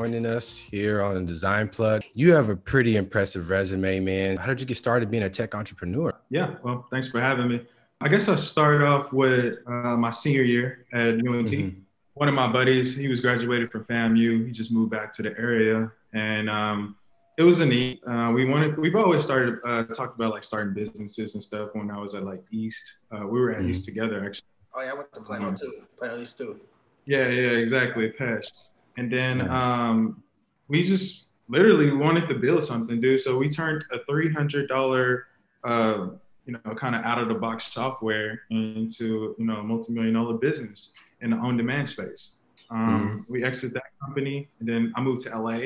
Thank you for joining us here on Design Plug. You have a pretty impressive resume, man. How did you get started being a tech entrepreneur? Yeah, well, thanks for having me. I guess I started off with uh, my senior year at UNT. Mm-hmm. One of my buddies, he was graduated from FAMU. He just moved back to the area, and um, it was a neat. Uh, we wanted. We've always started uh, talked about like starting businesses and stuff. When I was at like East, uh, we were at mm-hmm. East together actually. Oh yeah, I went to Plano um, too. Plano East too. Yeah, yeah, exactly. Pesh. And then um, we just literally wanted to build something, dude. So we turned a three hundred dollar, uh, you know, kind of out of the box software into you know a multi million dollar business in the on demand space. Um, mm-hmm. We exited that company, and then I moved to LA. Um,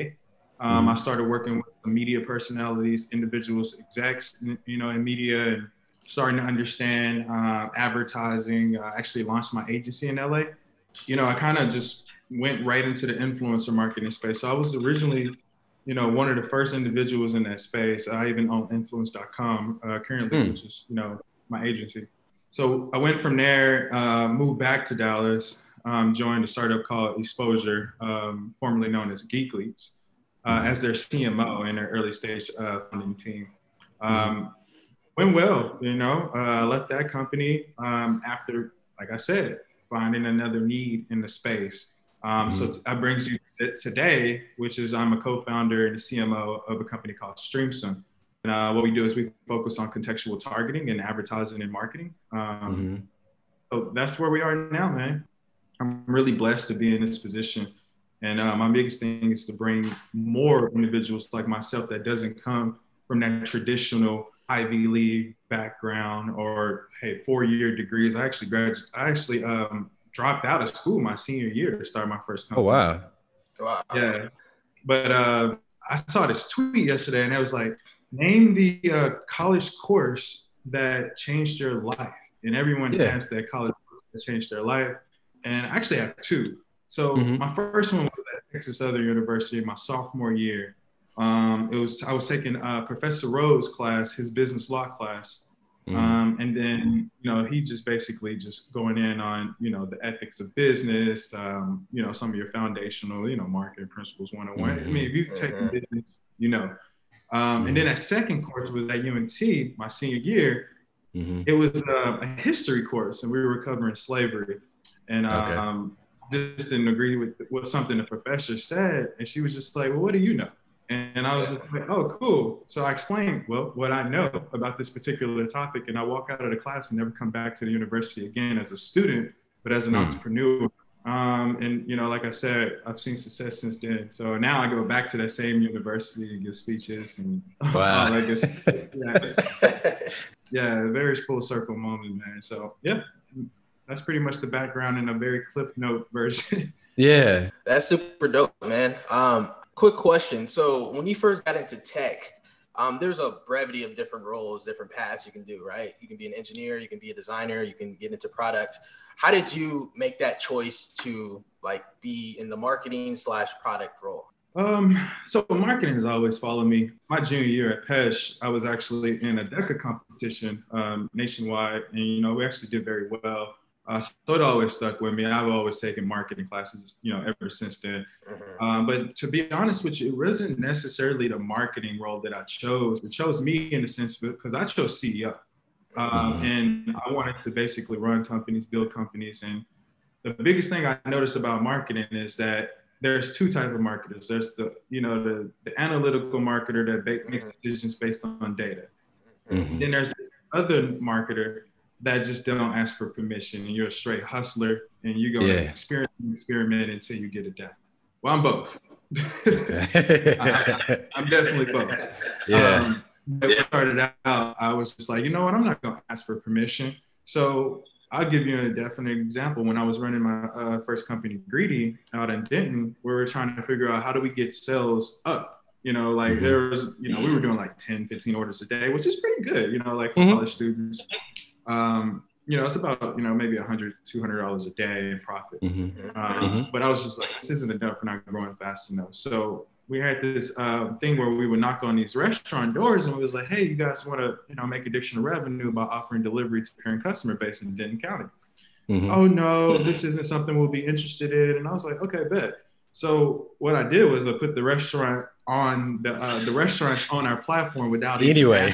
mm-hmm. I started working with media personalities, individuals, execs, you know, in media, and starting to understand uh, advertising. I actually launched my agency in LA. You know, I kind of just went right into the influencer marketing space. So I was originally, you know, one of the first individuals in that space. I even own influence.com uh, currently, mm. which is, you know, my agency. So I went from there, uh, moved back to Dallas, um, joined a startup called Exposure, um, formerly known as Geek Leads, uh, hmm. as their CMO in their early stage uh, funding team. Hmm. Um, went well, you know, uh, left that company um, after, like I said, finding another need in the space. Um, mm-hmm. So that brings you to today, which is I'm a co-founder and a CMO of a company called Streamsum. And uh, what we do is we focus on contextual targeting and advertising and marketing. Um, mm-hmm. So that's where we are now, man. I'm really blessed to be in this position. And uh, my biggest thing is to bring more individuals like myself that doesn't come from that traditional Ivy League background or hey, four-year degrees. I actually graduated. I actually um, dropped out of school my senior year to start my first company. Oh wow. Wow. Yeah. But uh, I saw this tweet yesterday and it was like, name the uh, college course that changed your life. And everyone yeah. has that college course that changed their life. And I actually have two. So mm-hmm. my first one was at Texas Southern University, my sophomore year. Um, it was I was taking uh, Professor Rose class, his business law class, Mm-hmm. Um, and then, you know, he just basically just going in on, you know, the ethics of business, um, you know, some of your foundational, you know, marketing principles one on one. I mean, if you take mm-hmm. business, you know. Um, and then that second course was at UNT, my senior year. Mm-hmm. It was uh, a history course, and we were covering slavery. And okay. um, just didn't agree with what something the professor said. And she was just like, well, what do you know? And I was just like, oh, cool. So I explained, well, what I know about this particular topic. And I walk out of the class and never come back to the university again as a student, but as an mm. entrepreneur. Um, and, you know, like I said, I've seen success since then. So now I go back to that same university and give speeches and wow. all yeah, yeah, very full circle moment, man. So, yeah, that's pretty much the background in a very clip note version. Yeah. That's super dope, man. Um, quick question. So when you first got into tech, um, there's a brevity of different roles, different paths you can do, right? You can be an engineer, you can be a designer, you can get into product. How did you make that choice to like be in the marketing slash product role? Um, so marketing has always followed me. My junior year at Pesh, I was actually in a DECA competition um, nationwide, and you know we actually did very well. Uh, so it always stuck with me. I've always taken marketing classes, you know, ever since then. Mm-hmm. Um, but to be honest with you, it wasn't necessarily the marketing role that I chose. It chose me in the sense because I chose CEO, um, mm-hmm. and I wanted to basically run companies, build companies. And the biggest thing I noticed about marketing is that there's two type of marketers. There's the, you know, the, the analytical marketer that makes mm-hmm. decisions based on data. Mm-hmm. Then there's this other marketer that just don't ask for permission and you're a straight hustler and you're going to yeah. experiment experiment until you get it done. Well, I'm both. I, am definitely both. Yeah. Um, when I started out, I was just like, you know what? I'm not going to ask for permission. So I'll give you a definite example. When I was running my uh, first company, Greedy, out in Denton, we were trying to figure out how do we get sales up. You know, like mm-hmm. there was, you know, we were doing like 10, 15 orders a day, which is pretty good, you know, like for mm-hmm. college students um, you know, it's about, you know, maybe a hundred, two hundred dollars a day in profit. Mm-hmm. Um, mm-hmm. But I was just like, this isn't enough. We're not growing fast enough. So we had this uh, thing where we would knock on these restaurant doors and we was like, hey, you guys want to, you know, make additional revenue by offering delivery to current customer base in Denton County. Mm-hmm. Oh no, this isn't something we'll be interested in. And I was like, okay, bet. So what I did was I put the restaurant on the uh, the restaurants on our platform without anyway.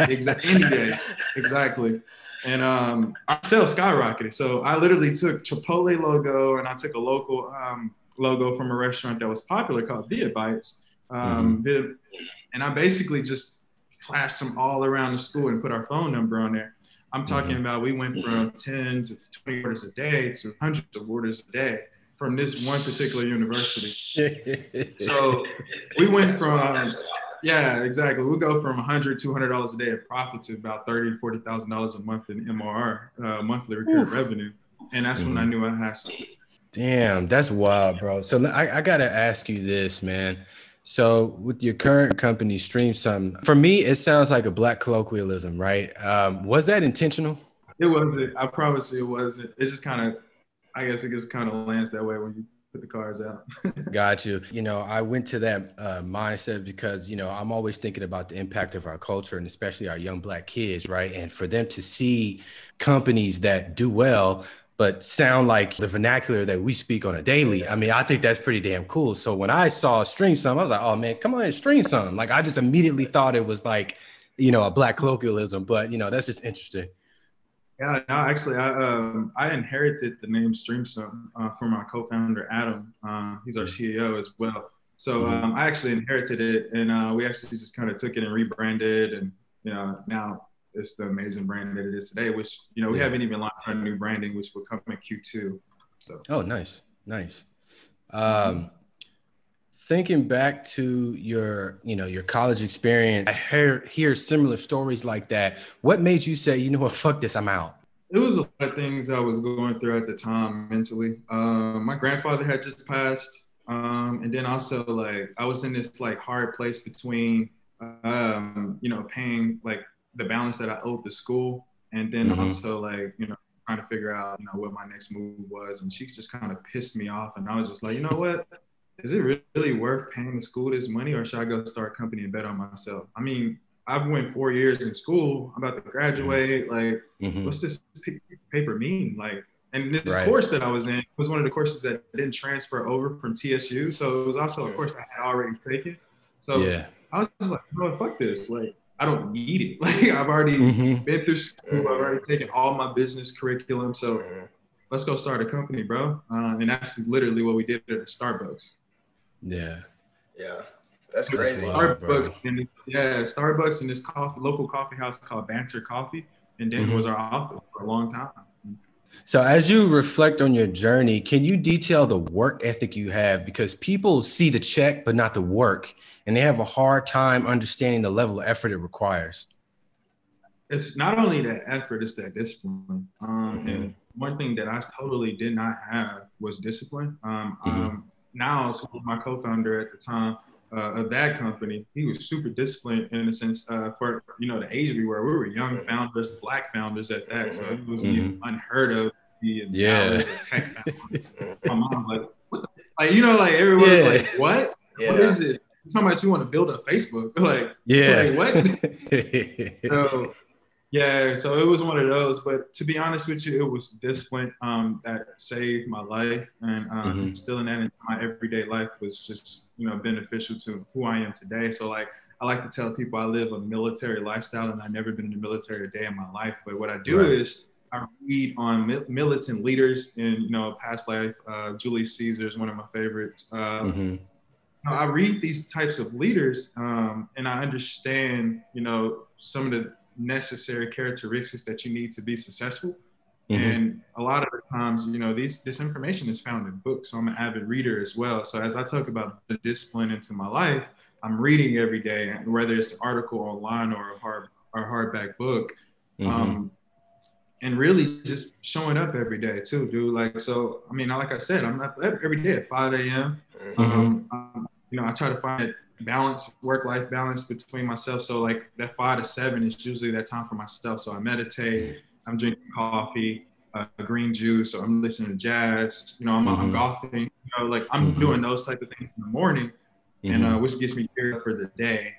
exactly. Anyway, exactly. And um, our sales skyrocketed. So I literally took Chipotle logo and I took a local um, logo from a restaurant that was popular called Via Bites. Um, mm-hmm. and I basically just flashed them all around the school and put our phone number on there. I'm talking mm-hmm. about we went from 10 to 20 orders a day to hundreds of orders a day from this one particular university. so we went from, yeah, exactly. We go from 100, 200 dollars a day of profit to about 30, 40 thousand dollars a month in MRR, uh, monthly recurring Oof. revenue, and that's mm-hmm. when I mm-hmm. knew I had something. Damn, that's wild, bro. So I, I gotta ask you this, man. So with your current company, Stream Something, for me, it sounds like a black colloquialism, right? Um, was that intentional? It wasn't. I promise you, it wasn't. It's just kind of I guess it just kind of lands that way when you put the cards out. Got you. You know, I went to that uh, mindset because, you know, I'm always thinking about the impact of our culture and especially our young black kids, right? And for them to see companies that do well, but sound like the vernacular that we speak on a daily. I mean, I think that's pretty damn cool. So when I saw stream some, I was like, oh man, come on stream some. Like I just immediately thought it was like, you know, a black colloquialism, but you know, that's just interesting. Yeah, no, actually, I um, I inherited the name Streamsum uh, from my co-founder Adam. Uh, he's our CEO as well. So mm-hmm. um, I actually inherited it, and uh, we actually just kind of took it and rebranded, and you know now it's the amazing brand that it is today. Which you know we yeah. haven't even launched our new branding, which will come in Q2. So oh, nice, nice. Um, thinking back to your you know your college experience i hear hear similar stories like that. What made you say you know what? Fuck this i'm out it was a lot of things i was going through at the time mentally. Um, my grandfather had just passed um, and then also like i was in this like hard place between um, you know paying like the balance that i owed the school and then mm-hmm. also like you know trying to figure out you know what my next move was. And she just kind of pissed me off. And i was just like you know what is it really worth paying the school this money or should I go start a company and bet on myself? I mean, I've went four years in school. I'm about to graduate. Mm-hmm. Like, mm-hmm. what's this paper mean? Like, and this right. course that I was in was one of the courses that didn't transfer over from TSU. So it was also a course I had already taken. So yeah. I was just like, no, fuck this. Like, I don't need it. Like, I've already mm-hmm. been through school. I've already taken all my business curriculum. So let's go start a company, bro. Uh, and that's literally what we did at Starbucks. Yeah. Yeah. That's crazy. Starbucks and yeah, Starbucks and this coffee local coffee house called Banter Coffee, and then mm-hmm. was our office for a long time. So, as you reflect on your journey, can you detail the work ethic you have? Because people see the check, but not the work, and they have a hard time understanding the level of effort it requires. It's not only that effort; it's that discipline. Um, mm-hmm. And one thing that I totally did not have was discipline. Um, mm-hmm. um, now, so my co-founder at the time uh, of that company, he was super disciplined in a sense uh, for you know the age we were. We were young founders, black founders at that, so it was mm-hmm. unheard of. Yeah. my mom like, like you know, like everyone yeah. was like, what? Yeah. What is it? You talking about you want to build a Facebook? Like, yeah, like, what? so yeah, so it was one of those. But to be honest with you, it was discipline um, that saved my life, and um, mm-hmm. instilling that into my everyday life was just you know beneficial to who I am today. So like I like to tell people I live a military lifestyle, and I've never been in the military a day in my life. But what I do right. is I read on militant leaders in you know past life. Uh, Julius Caesar is one of my favorites. Uh, mm-hmm. I read these types of leaders, um, and I understand you know some of the necessary characteristics that you need to be successful. Mm-hmm. And a lot of the times, you know, these this information is found in books. So I'm an avid reader as well. So as I talk about the discipline into my life, I'm reading every day, whether it's an article online or a hard or hardback book. Mm-hmm. Um, and really just showing up every day too, dude. Like so, I mean, like I said, I'm not every day at 5 a.m. Mm-hmm. Um, you know, I try to find balance, work life balance between myself. So like that five to seven is usually that time for myself. So I meditate, I'm drinking coffee, uh, green juice, or I'm listening to jazz. You know, I'm, mm-hmm. I'm golfing. You know, like I'm mm-hmm. doing those type of things in the morning, mm-hmm. and uh, which gets me geared up for the day.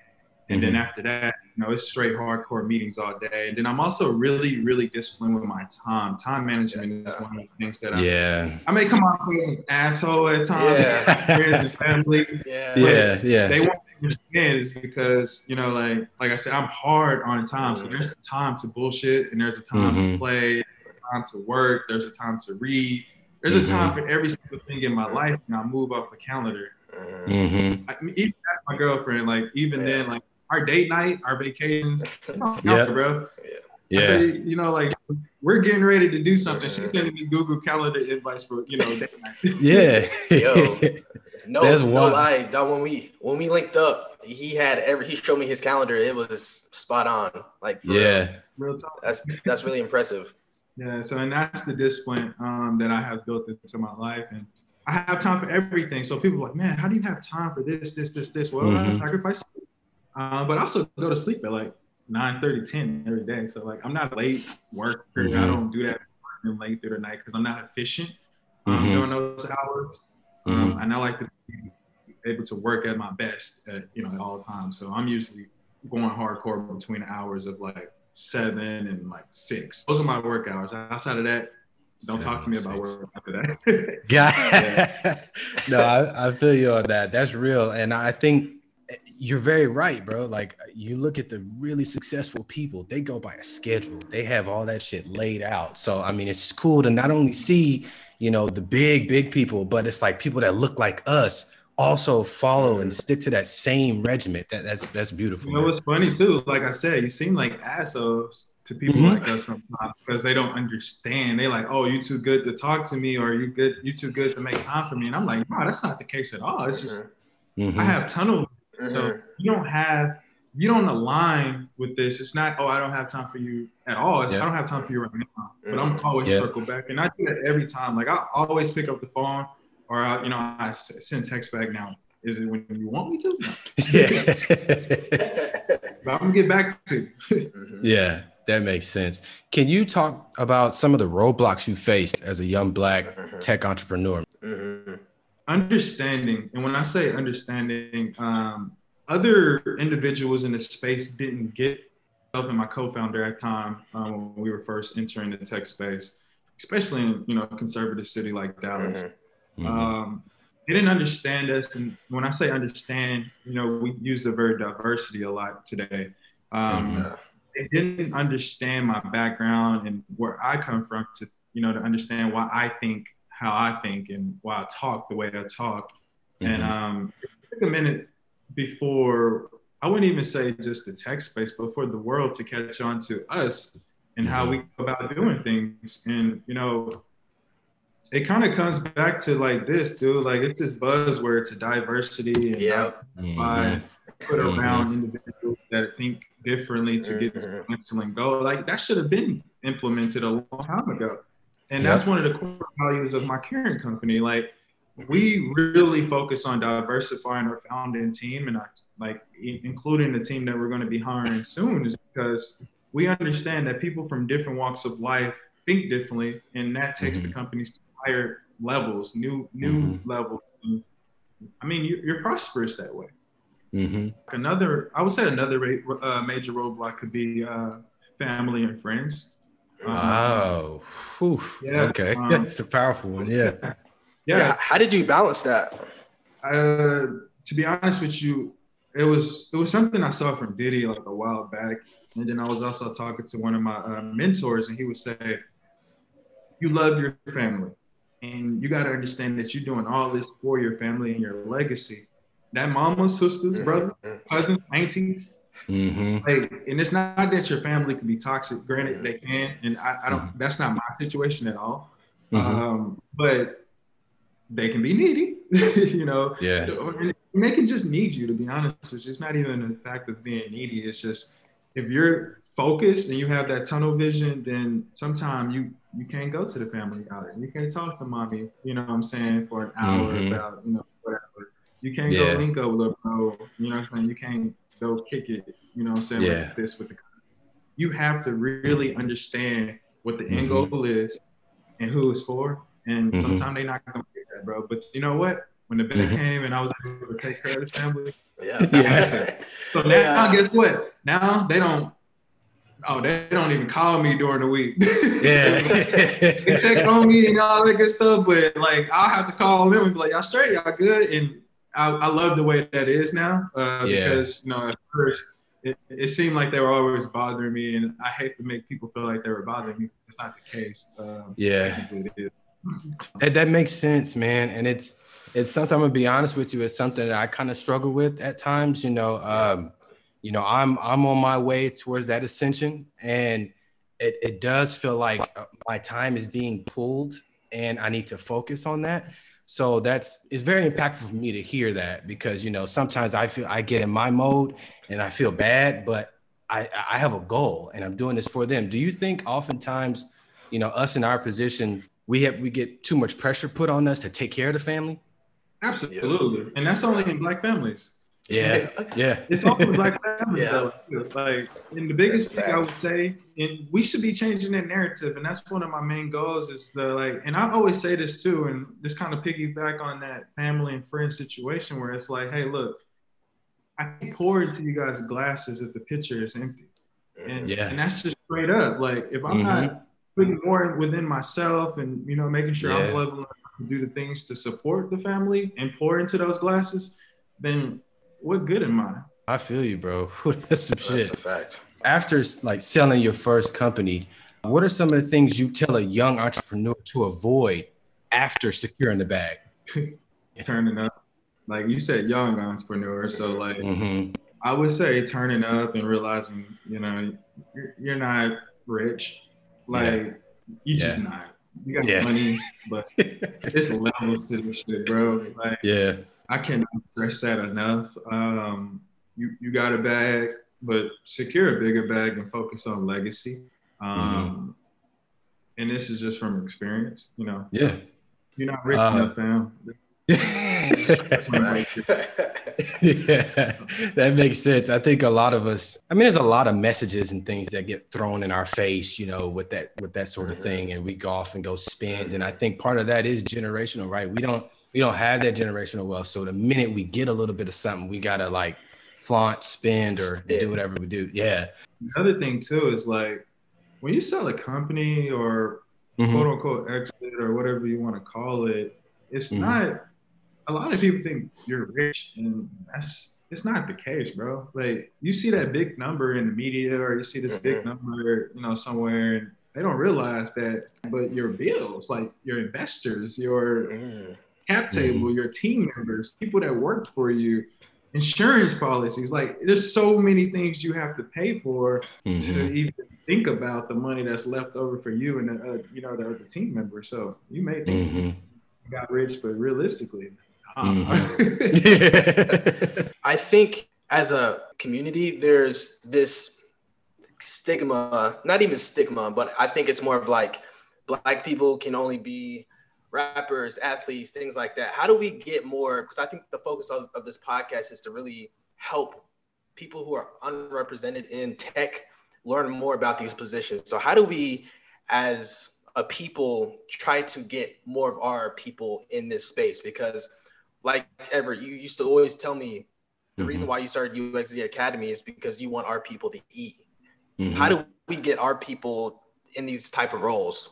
And mm-hmm. then after that, you know, it's straight hardcore meetings all day. And then I'm also really, really disciplined with my time. Time management is one of the things that I, yeah. I may come off as an asshole at times, yeah. friends and family. Yeah, yeah, yeah. They want to understand is because you know, like, like I said, I'm hard on time. So there's a time to bullshit, and there's a time mm-hmm. to play, time to work, there's a time to read. There's mm-hmm. a time for every single thing in my life, and I move off the calendar. Mm-hmm. I mean, even that's my girlfriend. Like even then, like our date night, our vacations, yeah, bro. Yeah. I say, you know, like we're getting ready to do something. She's sending me Google Calendar advice for you know date night. yeah. Yo, no, There's no lie. That when we when we linked up, he had every he showed me his calendar. It was spot on. Like yeah, real, real talk. That's that's really impressive. Yeah. So and that's the discipline um, that I have built into my life and I have time for everything. So people are like, man, how do you have time for this, this, this, this? Well, mm-hmm. I sacrifice Uh, but I also go to sleep at like 9 30, 10 every day. So like I'm not late worker. Mm-hmm. I don't do that late through the night because I'm not efficient um, mm-hmm. during those hours. Um, mm-hmm. and I like to be able to work at my best at you know at all times. So I'm usually going hardcore between hours of like seven and like six. Those are my work hours. Outside of that, don't talk to me about work after that. yeah. no, I, I feel you on that. That's real. And I think you're very right, bro. Like you look at the really successful people, they go by a schedule. They have all that shit laid out. So I mean, it's cool to not only see, you know, the big, big people, but it's like people that look like us also follow and stick to that same regiment. That that's that's beautiful. You know what's funny too? Like I said, you seem like assholes to people mm-hmm. like us sometimes because they don't understand. They like, oh, you too good to talk to me, or you good, you too good to make time for me. And I'm like, no, that's not the case at all. It's just mm-hmm. I have tunnel. Mm-hmm. So you don't have you don't align with this. It's not, oh, I don't have time for you at all. It's, I don't have time for you right now. But I'm mm-hmm. always yep. circle back, and I do that every time. Like I always pick up the phone, or I, you know, I send text back now. Is it when you want me to? Yeah. but I'm gonna get back to. Mm-hmm. yeah. That makes sense. Can you talk about some of the roadblocks you faced as a young black mm-hmm. tech entrepreneur? Mm-hmm. Understanding, and when I say understanding, um, other individuals in the space didn't get myself and my co-founder at the time um, when we were first entering the tech space, especially in you know a conservative city like Dallas. Mm-hmm. Um, they didn't understand us, and when I say understand, you know, we use the word diversity a lot today. Um, mm-hmm they didn't understand my background and where I come from to, you know, to understand why I think how I think and why I talk the way I talk. Mm-hmm. And um, it took a minute before I wouldn't even say just the tech space, but for the world to catch on to us and how we mm-hmm. go about doing things. And you know, it kind of comes back to like this, dude. Like it's this buzzword to diversity and yeah. Mm-hmm. put around mm-hmm. individuals that think differently to get to mm-hmm. and go. Like that should have been implemented a long time ago. And that's one of the core values of my current company. Like we really focus on diversifying our founding team and our, like including the team that we're going to be hiring soon is because we understand that people from different walks of life think differently and that takes mm-hmm. the companies to higher levels, new new mm-hmm. levels. I mean, you're prosperous that way. Mm-hmm. Another, I would say another uh, major roadblock could be uh, family and friends. Wow. Um, yeah. Okay. Um, it's a powerful one. Yeah. yeah. yeah. How did you balance that? Uh, to be honest with you, it was it was something I saw from Diddy like a while back, and then I was also talking to one of my uh, mentors, and he would say, "You love your family, and you got to understand that you're doing all this for your family and your legacy." that mama, sisters, mm-hmm. brother, cousins, aunties. Mm-hmm. Like, and it's not that your family can be toxic. Granted, they can, and I, I don't. Mm-hmm. That's not my situation at all. Mm-hmm. Um, but they can be needy, you know. Yeah. And they can just need you. To be honest, it's just not even the fact of being needy. It's just if you're focused and you have that tunnel vision, then sometimes you you can't go to the family outing. You can't talk to mommy. You know what I'm saying for an hour mm-hmm. about you know whatever you can't yeah. go link up with a bro. You know what I'm saying? You can't go kick it. You know what I'm saying? Yeah. Like this with the. You have to really understand what the end mm-hmm. goal is and who it's for. And mm-hmm. sometimes they're not gonna get that, bro. But you know what? When the bid mm-hmm. came and I was able to take care of the family, Yeah. yeah. so now, yeah. guess what? Now they don't. Oh, they don't even call me during the week. Yeah. they check on me and all that good stuff, but like I'll have to call them and be like, "Y'all straight? Y'all good?" And I, I love the way that is now uh, yeah. because you know at first it, it seemed like they were always bothering me, and I hate to make people feel like they were bothering me. It's not the case. Um, yeah, that, that makes sense, man, and it's it's something I'm gonna be honest with you. It's something that I kind of struggle with at times. You know, um, you know, I'm I'm on my way towards that ascension, and it, it does feel like uh, my time is being pulled, and I need to focus on that. So that's it's very impactful for me to hear that because you know sometimes I feel I get in my mode and I feel bad, but I I have a goal and I'm doing this for them. Do you think oftentimes, you know, us in our position, we have we get too much pressure put on us to take care of the family? Absolutely. And that's only in black families. Yeah. Yeah. It's only black families. yeah. Like, and the biggest thing I would say, and we should be changing that narrative. And that's one of my main goals is the like, and I always say this too, and just kind of piggyback on that family and friend situation where it's like, hey, look, I pour into you guys' glasses if the pitcher is empty. And, yeah. and that's just straight up. Like, if I'm mm-hmm. not putting more within myself and, you know, making sure yeah. I'm leveling to do the things to support the family and pour into those glasses, then what good am I? I feel you, bro. That's some shit. That's a fact. After like selling your first company, what are some of the things you tell a young entrepreneur to avoid after securing the bag? turning up. Like you said, young entrepreneur. So like mm-hmm. I would say turning up and realizing, you know, you're, you're not rich. Like yeah. you yeah. just not. You got yeah. money, but it's levels to this shit, bro. Like, yeah, I cannot stress that enough. Um, you you got a bag, but secure a bigger bag and focus on legacy. Um, mm-hmm. And this is just from experience, you know. Yeah, you're not rich uh, enough, fam. yeah, that makes sense. I think a lot of us, I mean, there's a lot of messages and things that get thrown in our face, you know, with that with that sort of thing. And we go off and go spend. And I think part of that is generational, right? We don't we don't have that generational wealth. So the minute we get a little bit of something, we gotta like flaunt, spend, or do whatever we do. Yeah. The other thing too is like when you sell a company or mm-hmm. quote unquote exit or whatever you want to call it, it's mm-hmm. not a lot of people think you're rich and that's it's not the case, bro. Like you see that big number in the media or you see this big mm-hmm. number, you know, somewhere and they don't realize that but your bills, like your investors, your mm. Cap table, mm. your team members, people that worked for you, insurance policies, like there's so many things you have to pay for mm-hmm. to even think about the money that's left over for you and the, uh, you know the other team members. So you may think mm-hmm. you got rich, but realistically, Mm-hmm. I think as a community, there's this stigma, not even stigma, but I think it's more of like black people can only be rappers, athletes, things like that. How do we get more? Because I think the focus of, of this podcast is to really help people who are unrepresented in tech learn more about these positions. So, how do we, as a people, try to get more of our people in this space? Because like ever, you used to always tell me the mm-hmm. reason why you started UXZ Academy is because you want our people to eat. Mm-hmm. How do we get our people in these type of roles?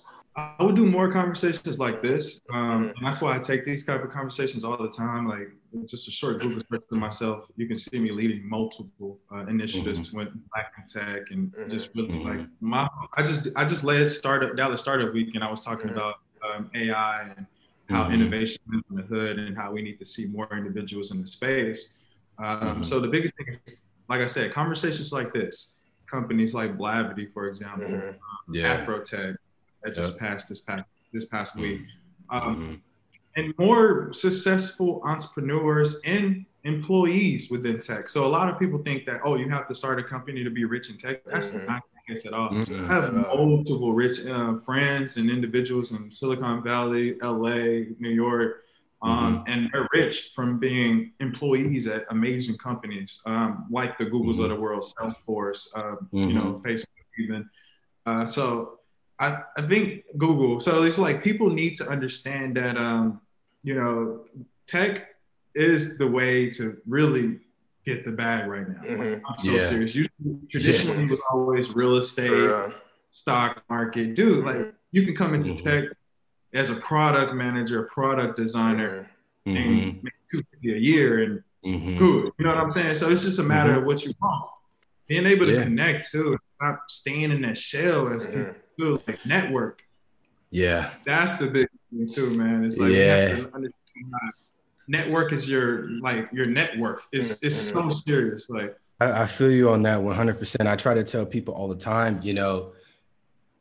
I would do more conversations like this, um, mm-hmm. and that's why I take these type of conversations all the time. Like just a short group of to myself, you can see me leading multiple uh, initiatives mm-hmm. with Black in Tech, and mm-hmm. just really mm-hmm. like my. I just I just led startup Dallas Startup Week, and I was talking mm-hmm. about um, AI and how innovation is in the hood and how we need to see more individuals in the space. Um. So the biggest thing is, like I said, conversations like this, companies like Blavity, for example, mm-hmm. um, yeah. Afrotech that just yep. passed this past this past mm-hmm. week, um, mm-hmm. and more successful entrepreneurs and employees within tech. So a lot of people think that oh, you have to start a company to be rich in tech. That's mm-hmm. not case at all. Mm-hmm. I have multiple rich uh, friends and individuals in Silicon Valley, LA, New York, um, mm-hmm. and they're rich from being employees at amazing companies um, like the Googles mm-hmm. of the world, Salesforce, uh, you know, mm-hmm. Facebook, even. Uh, so I, I think Google. So it's like people need to understand that um, you know tech is the way to really get the bag right now. Mhm. I'm so Yeah. serious. Usually, traditionally, it was always real estate, For, uh, stock market. Dude, like you can come into Mhm. tech as a product manager, a product designer, Mhm. and make two fifty a year and Mhm. good. You know what I'm saying? So it's just a matter of what you want. Being able to Yeah. connect too, stop staying in that shell as people do, like network. Yeah. That's the big thing too, man. It's like Yeah. have to understand how network is your like your net worth. It's it's so Mm-hmm. serious. Like I, I feel you on that 100%. I try to tell people all the time, you know,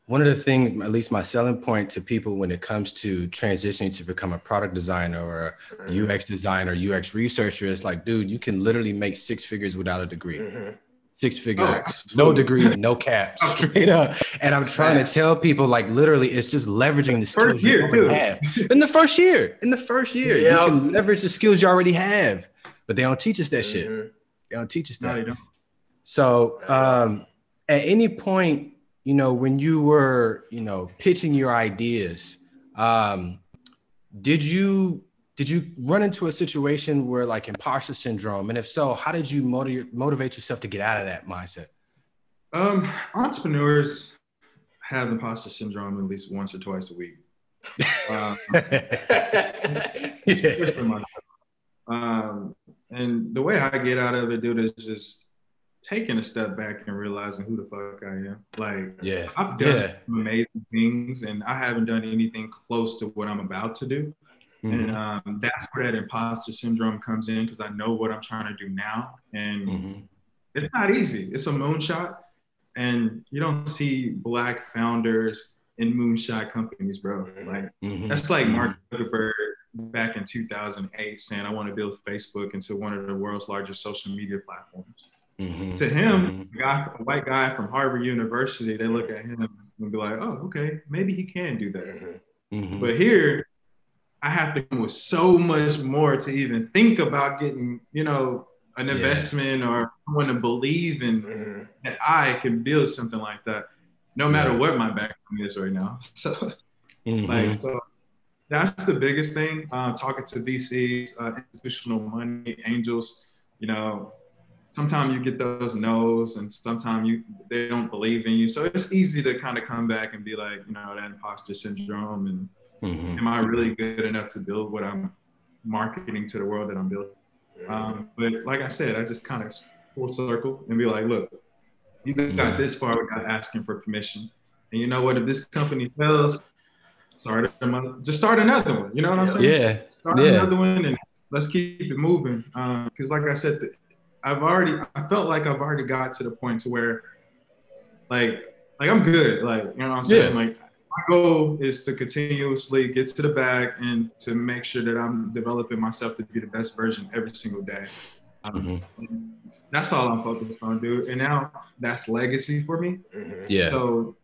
one of the things, at least my selling point to people when it comes to transitioning to become a product designer or a UX designer, UX researcher, is like, dude, you can literally make six figures without a degree. Mhm. Six figures, Oh, no degree, no cap, straight up. And I'm trying to tell people, like, literally, it's just leveraging the skills First you year, already have. In the first year, in the first year, Yeah. you can leverage the skills you already have. But they don't teach us that shit. Mhm. They don't teach us no, that. don't. So, um, at any point, you know, when you were, you know, pitching your ideas, um, did you did you run into a situation where like imposter syndrome, and if so, how did you motivate motivate yourself to get out of that mindset? Um, entrepreneurs have imposter syndrome at least once or twice a week. Um, yeah. Um, and the way I get out of it, dude, is just taking a step back and realizing who the fuck I am. Like, Yeah. I've done Yeah. amazing things, and I haven't done anything close to what I'm about to do. And Mhm. um, that's where that imposter syndrome comes in because I know what I'm trying to do now, and Mhm. it's not easy. It's a moonshot, and you don't see black founders in moonshot companies, bro. Like Mhm. that's like. Mark Zuckerberg back in 2008 saying, "I want to build Facebook into one of the world's largest social media platforms." Mhm. To him, Mhm. a, guy, a white guy from Harvard University, they look at him and be like, "Oh, okay, maybe he can do that." Mhm. Mhm. But here, I have to come with so much more to even think about getting, you know, an Yeah. investment or someone to believe in Mhm. that I can build something like that, no matter Yeah. what my background is right now. So, Mhm. like, so that's the biggest thing. Uh, talking to VCs, uh, institutional money, angels, you know, sometimes you get those no's and sometimes you they don't believe in you. So it's easy to kind of come back and be like, you know, that imposter syndrome and Mhm. am I really good enough to build what I'm marketing to the world that I'm building? Um, but like I said, I just kind of full circle and be like, look, you got Mhm. this far without asking for permission. And you know what? If this company fails, start another, just start another one. You know what I'm saying? Yeah. Start Yeah. another one and let's keep it moving. Because like I said, I've already, I felt like I've already got to the point to where, like, like I'm good. Like, you know what I'm saying? Yeah. Like, goal is to continuously get to the bag and to make sure that I'm developing myself to be the best version every single day. Um, Mhm. That's all I'm focused on, dude. And now that's legacy for me. Mhm. Yeah. So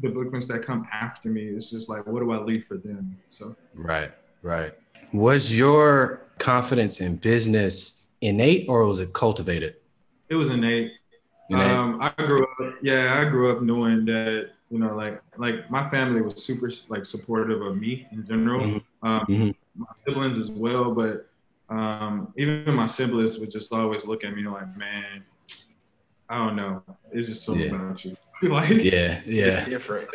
the bookings that come after me is just like, what do I leave for them? So Right, right. Was your confidence in business innate or was it cultivated? it was innate. Innate? Um, I grew up, yeah, I grew up knowing that, you know, like, like my family was super like supportive of me in general. Mhm. Um, Mhm. my siblings as well, but um, even my siblings would just always look at me like, man, I don't know, it's just something Yeah. about you. like, Yeah, yeah, Different.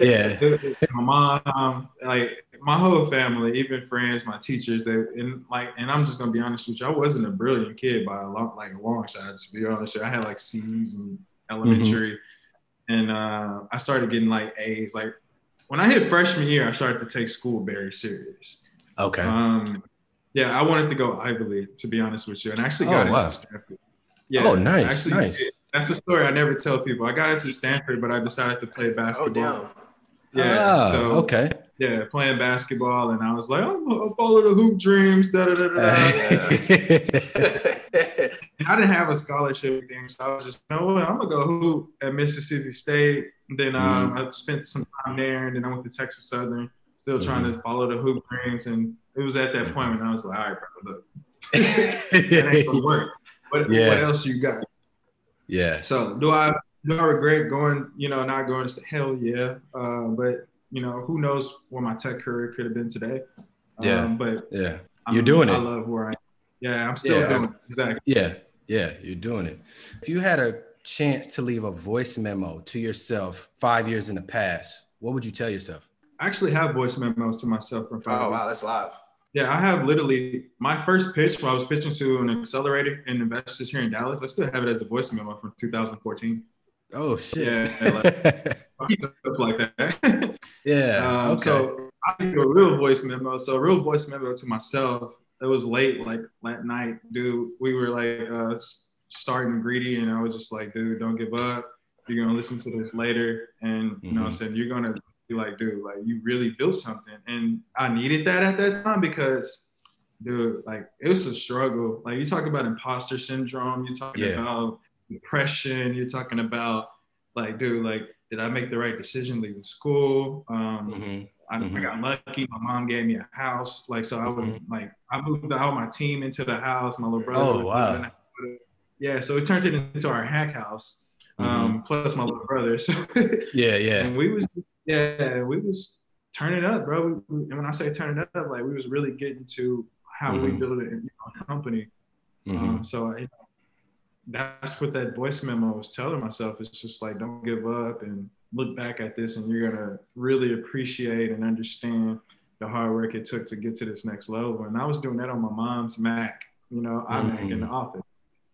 yeah. my mom, like my whole family, even friends, my teachers, they and like, and I'm just gonna be honest with you, I wasn't a brilliant kid by a long, like a long shot. To be honest, with you. I had like C's in elementary, and uh, I started getting like A's. Like when I hit freshman year, I started to take school very serious. Okay. Um, yeah, I wanted to go Ivy League, to be honest with you, and I actually got Oh, into wow. Stanford. Yeah, Oh, nice, actually, nice. That's a story I never tell people. I got into Stanford, but I decided to play oh basketball. damn. Yeah, Ah, so okay. Yeah, playing basketball, and I was like, oh, I'll follow the hoop dreams. Da da da da. I didn't have a scholarship thing, so I was just, you know what, I'm gonna go hoop at Mississippi State. And then um, I spent some time there, and then I went to Texas Southern, still trying to follow the hoop dreams. And it was at that point when I was like, all right, bro, look, that ain't gonna work. What, Yeah. what else you got? yeah. So do I do I regret going, you know, not going to hell yeah. Uh, but you know, who knows where my tech career could have been today. Yeah. Um, but Yeah. I'm- You're doing I it. I love where I am. Yeah, I'm still Yeah. doing it. Exactly. Yeah. Yeah, you're doing it. If you had a chance to leave a voice memo to yourself five years in the past, what would you tell yourself? I actually have voice memos to myself from five. Oh wow, that's live. Yeah, I have literally my first pitch when I was pitching to an accelerator and investors here in Dallas. I still have it as a voice memo from 2014. Oh shit! Yeah, like, stuff like that. yeah. Um, okay. So I do a real voice memo. So a real voice memo to myself. It was late, like late night, dude. We were like uh, starting greedy, and I was just like, dude, don't give up. You're gonna listen to this later, and you know, mm-hmm. saying you're gonna be like, dude, like you really built something. And I needed that at that time because, dude, like it was a struggle. Like you talk about imposter syndrome, you're talking yeah. about depression, you're talking about like, dude, like, did I make the right decision leaving school? Um, mm-hmm. I, mm-hmm. I, got lucky. My mom gave me a house. Like, so I was mm-hmm. like, I moved all my team into the house. My little brother. Oh, wow. Yeah. So it turned it into our hack house. Mm-hmm. Um, plus my little brother. So yeah, yeah. And we was yeah, we was turning up, bro. We, and when I say turning up, like we was really getting to how mm-hmm. we build it in our company. Mm-hmm. Um, so I, that's what that voice memo was telling myself. It's just like don't give up and look back at this, and you're gonna really appreciate and understand the hard work it took to get to this next level. And I was doing that on my mom's Mac, you know, iMac mm-hmm. in the office.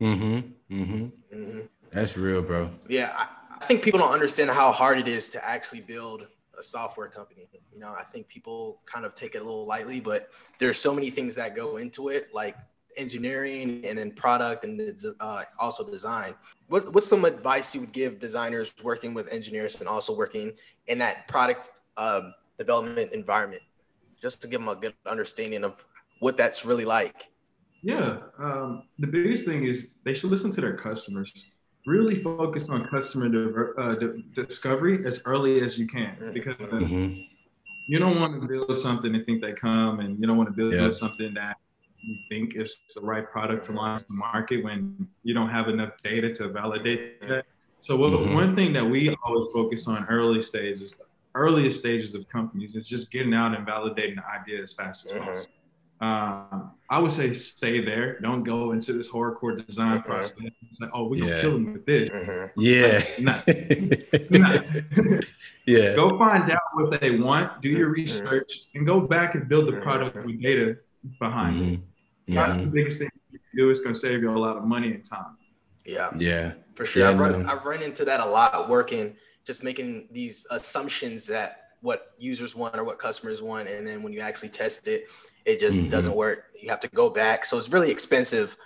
Mm-hmm. Mm-hmm. mm-hmm. That's real, bro. Yeah, I, I think people don't understand how hard it is to actually build a software company. You know, I think people kind of take it a little lightly, but there's so many things that go into it, like engineering and then product and uh, also design. What, what's some advice you would give designers working with engineers and also working in that product um, development environment, just to give them a good understanding of what that's really like? Yeah, um, the biggest thing is they should listen to their customers really focus on customer uh, discovery as early as you can mm-hmm. because mm-hmm. you don't want to build something and think they come and you don't want to build yeah. something that you think is the right product to launch the market when you don't have enough data to validate that. So what, mm-hmm. one thing that we always focus on early stages, earliest stages of companies is just getting out and validating the idea as fast as mm-hmm. possible. Um, I would say stay there. Don't go into this hardcore design mm-hmm. process. It's like, oh, we're gonna kill them with this. Mm-hmm. Yeah. Nah. yeah. Go find out what they want, do your mm-hmm. research, and go back and build the product with data behind it. That's the biggest thing you can do. is gonna save you a lot of money and time. Yeah. Yeah. For sure. Yeah, I've, run, I've run into that a lot working, just making these assumptions that what users want or what customers want. And then when you actually test it, it just mm-hmm. doesn't work. You have to go back. So it's really expensive,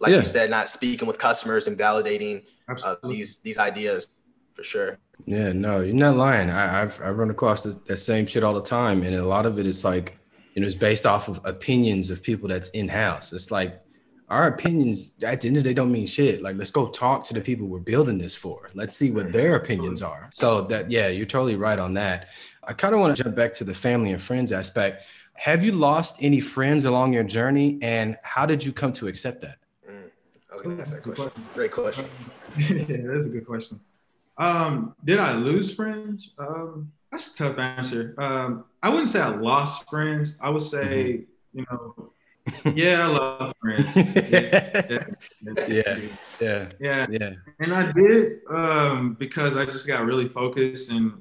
like yeah. you said, not speaking with customers and validating uh, these these ideas for sure. Yeah, no, you're not lying. I, have I've run across the, that same shit all the time, and a lot of it is like, you know, it's based off of opinions of people that's in house. It's like our opinions at the end of the day don't mean shit. Like, let's go talk to the people we're building this for. Let's see what their opinions are. So that, yeah, you're totally right on that. I kind of want to jump back to the family and friends aspect. Have you lost any friends along your journey, and how did you come to accept that? Mm, I was going to ask that question. Great question. yeah, that's a good question. Um, did I lose friends? Um, that's a tough answer. Um, I wouldn't say I lost friends. I would say, mm-hmm. you know, yeah, I lost friends. yeah, yeah, yeah, yeah, yeah. And I did um, because I just got really focused, and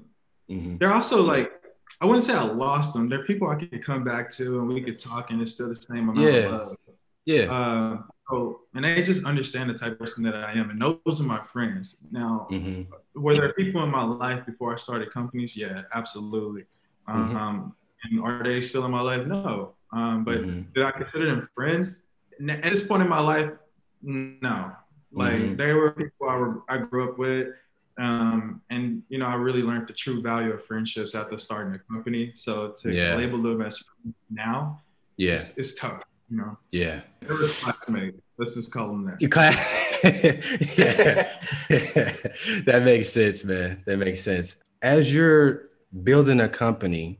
mm-hmm. they're also like I wouldn't say I lost them. They're people I could come back to, and we could talk, and it's still the same amount yeah. of love. Yeah. Uh, so, and they just understand the type of person that I am, and those are my friends. Now, mm-hmm. were there people in my life before I started companies? Yeah, absolutely. Mm-hmm. Um, and are they still in my life? No. Um, but mm-hmm. did I consider them friends? At this point in my life, no. Like mm-hmm. they were people I, were, I grew up with. Um, and you know, I really learned the true value of friendships after starting a company. So to yeah. label them as friends now, yeah, it's, it's tough. You know, yeah. They were classmates. Let's just call them that. You class. yeah. that makes sense, man. That makes sense. As you're building a company,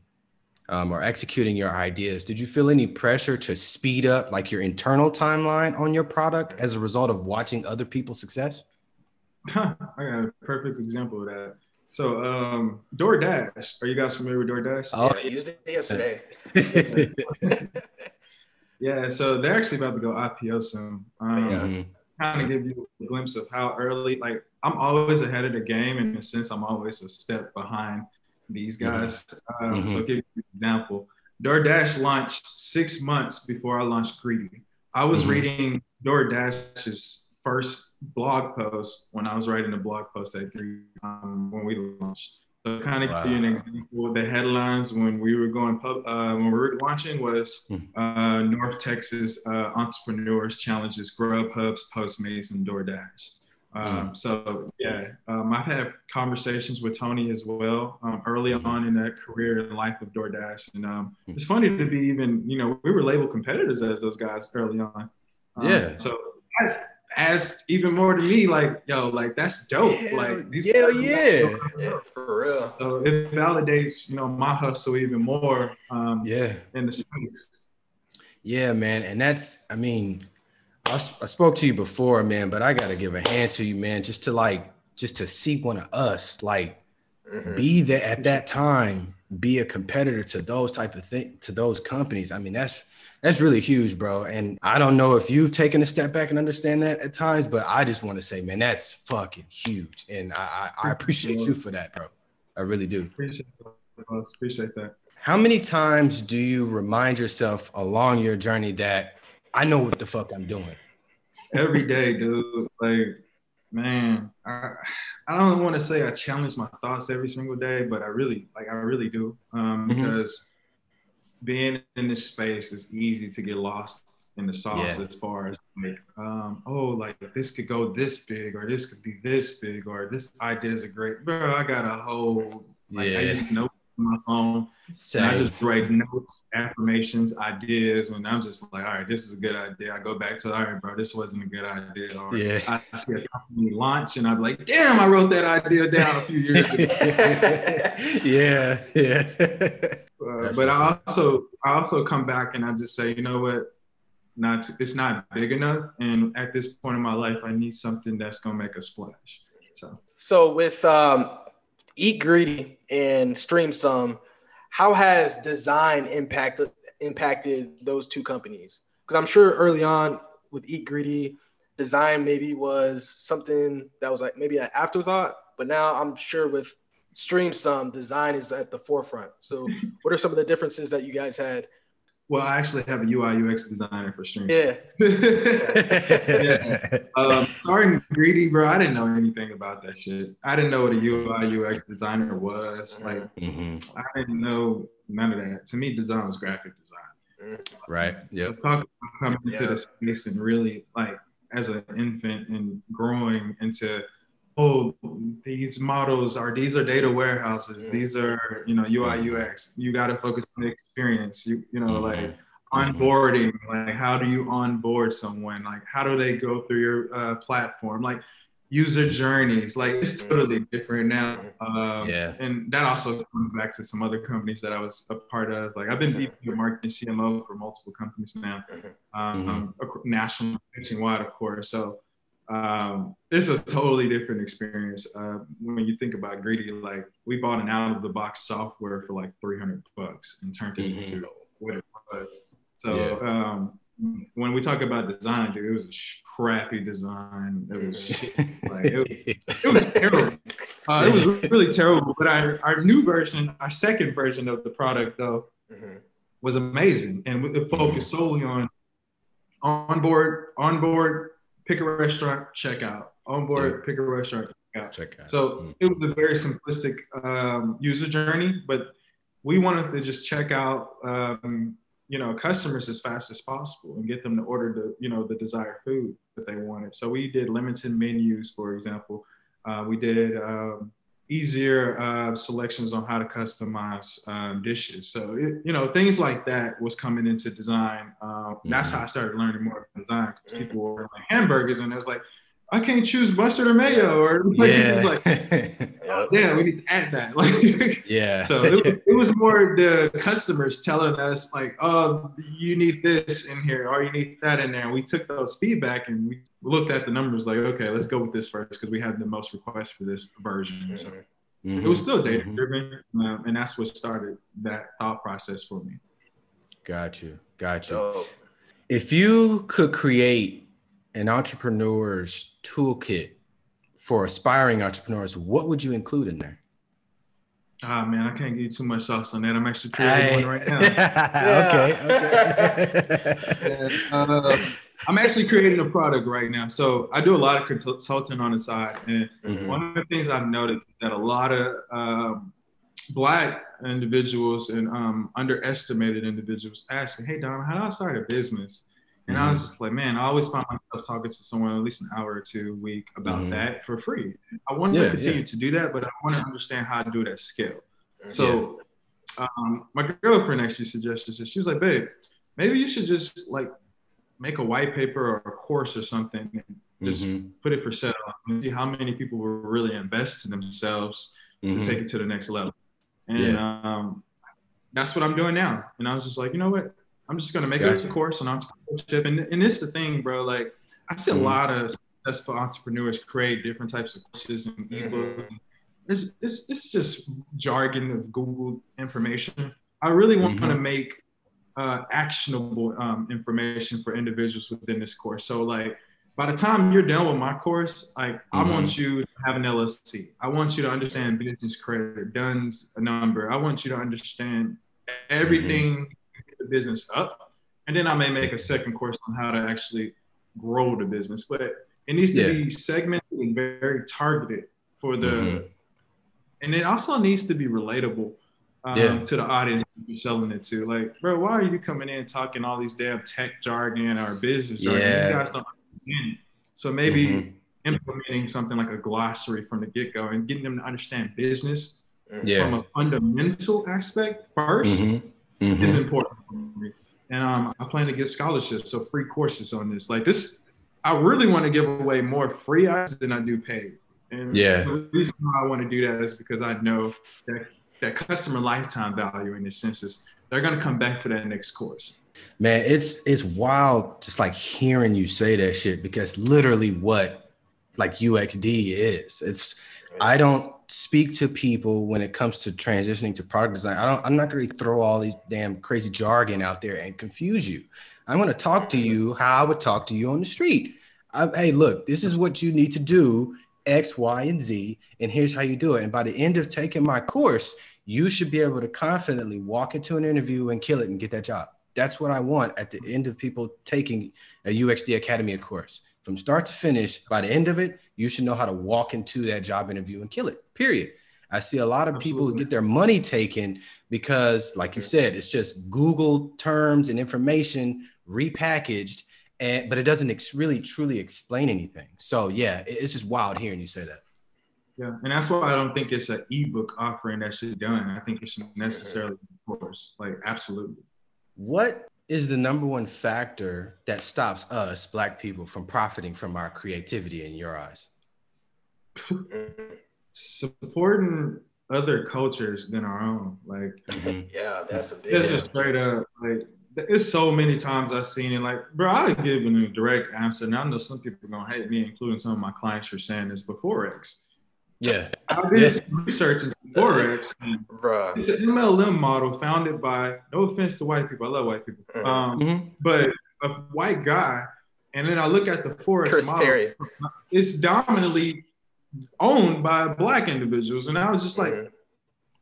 um, or executing your ideas, did you feel any pressure to speed up like your internal timeline on your product as a result of watching other people's success? I got a perfect example of that. So, um, DoorDash. Are you guys familiar with DoorDash? Oh, yeah, I used it yesterday. yeah, so they're actually about to go IPO soon. Um, yeah. kind of give you a glimpse of how early, like I'm always ahead of the game in a sense. I'm always a step behind these mm-hmm. guys. Mm-hmm. Um, so I'll give you an example. DoorDash launched six months before I launched Greedy. I was mm-hmm. reading DoorDash's first blog post when I was writing the blog post at Greedy um, when we launched. So kind of wow. an example. The headlines when we were going pub, uh, when we were launching was hmm. uh, North Texas uh, entrepreneurs challenges Grubhub's, Postmates, and DoorDash. Um, mm. So yeah, um, I've had conversations with Tony as well um, early mm. on in that career and life of DoorDash, and um, mm. it's funny to be even you know we were labeled competitors as those guys early on. Um, yeah. So as even more to me like yo like that's dope hell, like these yeah yeah. yeah for real so it validates you know my hustle even more um yeah in the space yeah man and that's i mean I, I spoke to you before man but i gotta give a hand to you man just to like just to see one of us like mm-hmm. be there at that time be a competitor to those type of thing to those companies i mean that's that's really huge, bro. And I don't know if you've taken a step back and understand that at times, but I just want to say, man, that's fucking huge. And I, I, I appreciate you for that, bro. I really do. Appreciate that. Appreciate that. How many times do you remind yourself along your journey that I know what the fuck I'm doing? Every day, dude. Like, man, I, I don't want to say I challenge my thoughts every single day, but I really, like, I really do. Um, mm-hmm. because being in this space is easy to get lost in the sauce yeah. as far as like um, oh like this could go this big or this could be this big or this idea is a great bro i got a whole like yeah. i just on my phone and i just write notes affirmations ideas and i'm just like all right this is a good idea. I go back to all right bro this wasn't a good idea or yeah. i see a company launch and i'm like damn i wrote that idea down a few years ago. Yeah yeah. Uh, but I also I also come back and I just say, you know what, not to, it's not big enough, and at this point in my life, I need something that's gonna make a splash. So. So with um, Eat Greedy and Streamsum, how has design impacted impacted those two companies? Because I'm sure early on with Eat Greedy, design maybe was something that was like maybe an afterthought, but now I'm sure with Streamsum design is at the forefront so what are some of the differences that you guys had well i actually have a ui ux designer for stream yeah, yeah. Um, starting greedy bro. I didn't know anything about that shit. I didn't know what a ui ux designer was. Mm-hmm. like mm-hmm. i didn't know none of that. To me design was graphic design. Right. Yeah so coming into the space and really like as an infant and growing into oh, these models are these are data warehouses. These are you know UI mm-hmm. UX. You got to focus on the experience. You you know mm-hmm. like onboarding. Like how do you onboard someone? Like how do they go through your uh, platform? Like user journeys. Like it's mm-hmm. totally different now. Um, yeah. And that also comes back to some other companies that I was a part of. Like I've been VP of marketing CMO for multiple companies now, um, mm-hmm. national, nationwide, of course. So um, it's a totally different experience uh, when you think about greedy like we bought an out of the box software for like 300 bucks and turned it mm-hmm. into what it was so yeah. um, when we talk about design dude it was a crappy design it was shit. like it was, it was terrible uh, it was really terrible but our, our new version our second version of the product though mm-hmm. was amazing and it focused solely on onboard onboard pick a restaurant, check out. On board, yeah. pick a restaurant, check out. Check out. So mm. it was a very simplistic um, user journey, but we wanted to just check out, um, you know, customers as fast as possible and get them to order the, you know, the desired food that they wanted. So we did limited menus, for example. Uh, we did um, easier uh, selections on how to customize um, dishes. So it, you know things like that was coming into design. Uh, mm-hmm. That's how I started learning more about design because people were like hamburgers, and it was like I can't choose mustard or mayo, or yeah. like, oh, yeah, we need to add that. Like, yeah. so it was, it was more the customers telling us like, oh, you need this in here, or you need that in there. And we took those feedback and we looked at the numbers, like, okay, let's go with this first because we had the most requests for this version. So mm-hmm. it was still data driven, mm-hmm. um, and that's what started that thought process for me. Got you. Got you. If you could create an entrepreneur's toolkit for aspiring entrepreneurs, what would you include in there? Ah oh, man, I can't give you too much sauce on that. I'm actually creating one right now. okay. okay. uh, I'm actually creating a product right now. So I do a lot of consulting on the side, and mm-hmm. one of the things I've noticed is that a lot of um, black individuals and um, underestimated individuals ask me, "Hey Dom, how do I start a business?" And mm-hmm. I was just like, man, I always find myself talking to someone at least an hour or two a week about mm-hmm. that for free. I want yeah, to continue yeah. to do that, but I want to understand how to do it at scale. So yeah. um, my girlfriend actually suggested this. She was like, babe, maybe you should just like make a white paper or a course or something and just mm-hmm. put it for sale and see how many people will really invest in themselves to take it to the next level. And um, that's what I'm doing now. And I was just like, you know what? I'm just gonna make gotcha. a course on entrepreneurship, and and it's the thing, bro. Like I see a mm-hmm. lot of successful entrepreneurs create different types of courses and mm-hmm. ebooks. It's, it's, it's just jargon of Google information. I really want mm-hmm. to make uh, actionable um, information for individuals within this course. So like by the time you're done with my course, like mm-hmm. I want you to have an LLC. I want you to understand business credit, DUNS a number. I want you to understand everything mm-hmm the business up. And then I may make a second course on how to actually grow the business. But it needs to yeah. be segmented and very targeted for the, mm-hmm. and it also needs to be relatable um, yeah. to the audience you're selling it to. Like, bro, why are you coming in talking all these damn tech jargon or business jargon? Yeah. You guys don't understand it. So maybe mm-hmm. implementing something like a glossary from the get go and getting them to understand business yeah. from a fundamental aspect 1st mm-hmm mm-hmm. is important And um, I plan to get scholarships, so free courses on this. Like this, I really want to give away more free items than I do paid. And yeah. the reason why I want to do that is because I know that that customer lifetime value in this sense is they're going to come back for that next course. Man, it's it's wild just like hearing you say that shit because literally what like UXD is. It's I don't speak to people when it comes to transitioning to product design. I don't, I'm not going to throw all these damn crazy jargon out there and confuse you. I'm going to talk to you how I would talk to you on the street. I, hey, look, this is what you need to do X, Y, and Z, and here's how you do it. And by the end of taking my course, you should be able to confidently walk into an interview and kill it and get that job. That's what I want at the end of people taking a UXD Academy course from start to finish. By the end of it, you should know how to walk into that job interview and kill it. Period. I see a lot of Absolutely. people get their money taken because, like you said, it's just Google terms and information repackaged, and but it doesn't ex- really truly explain anything. So yeah, it's just wild hearing you say that. Yeah, and that's why I don't think it's an ebook offering that should be done. I think it should necessarily be course. Like absolutely. What is the number one factor that stops us black people from profiting from our creativity in your eyes? Supporting other cultures than our own. Like mm-hmm. yeah, that's a big yeah. straight up like it's so many times I've seen it. Like, bro, I give a direct answer. And I know some people are gonna hate me, including some of my clients for saying this before X. Yeah. I did yeah. research into Forex. Bruh. It's an MLM model founded by, no offense to white people, I love white people, mm-hmm. um, mm-hmm. but a white guy. And then I look at the Forex Chris model, Terry. it's dominantly owned by black individuals. And I was just like, mm-hmm.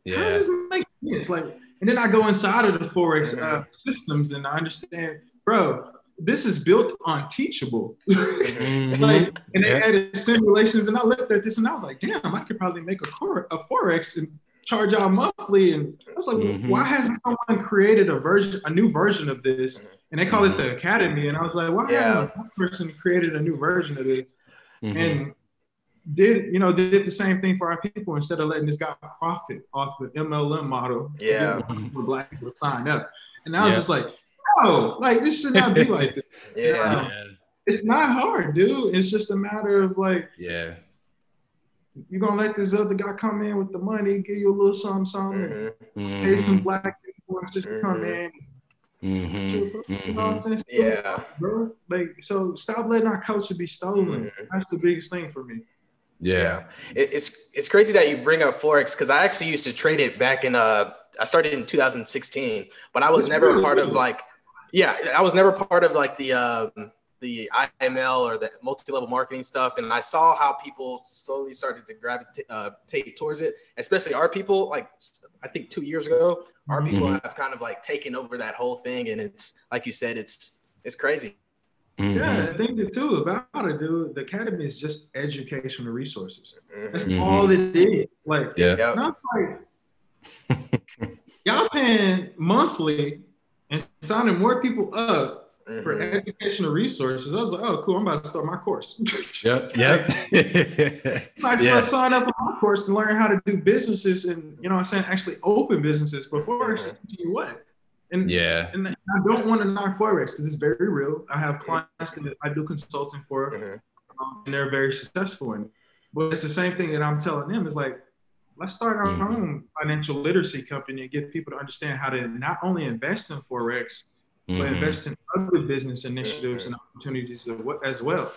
yeah. how does this make sense? Like, and then I go inside of the Forex uh, mm-hmm. systems and I understand, bro, this is built on teachable. mm-hmm. like, and they yeah. added simulations, and I looked at this and I was like, damn, I could probably make a core a forex and charge out monthly. And I was like, mm-hmm. why hasn't someone created a version, a new version of this? And they call mm-hmm. it the Academy. And I was like, why yeah. hasn't one person created a new version of this? Mm-hmm. And did you know did the same thing for our people instead of letting this guy profit off the MLM model? Yeah, for black people to sign up. And I was yeah. just like, no, like this should not be like this. yeah. It's not hard, dude. It's just a matter of like, yeah, you're gonna let this other guy come in with the money, give you a little something, something, mm-hmm. pay some black people just mm-hmm. come in. Mm-hmm. Yeah, bro. Like, so stop letting our culture be stolen. Mm-hmm. That's the biggest thing for me. Yeah, it's it's crazy that you bring up forex because I actually used to trade it back in uh I started in 2016, but I was never a part of like yeah, I was never part of like the um, the IML or the multi-level marketing stuff, and I saw how people slowly started to gravitate uh, towards it. Especially our people, like I think two years ago, our mm-hmm. people have kind of like taken over that whole thing, and it's like you said, it's it's crazy. Mm-hmm. Yeah, I think too about it, dude. The academy is just educational resources. That's mm-hmm. all it is. Like, yeah, not like y'all paying monthly and signing more people up mm-hmm. for educational resources. I was like, oh, cool, I'm about to start my course. yep, yep. Might as well sign up for my course to learn how to do businesses and, you know I'm saying, actually open businesses before mm-hmm. you what. And, yeah. And I don't want to knock Forex because it's very real. I have clients that I do consulting for, mm-hmm. um, and they're very successful in it. But it's the same thing that I'm telling them is like, let's start our mm-hmm. own financial literacy company and get people to understand how to not only invest in Forex, mm-hmm. but invest in other business initiatives and opportunities as well.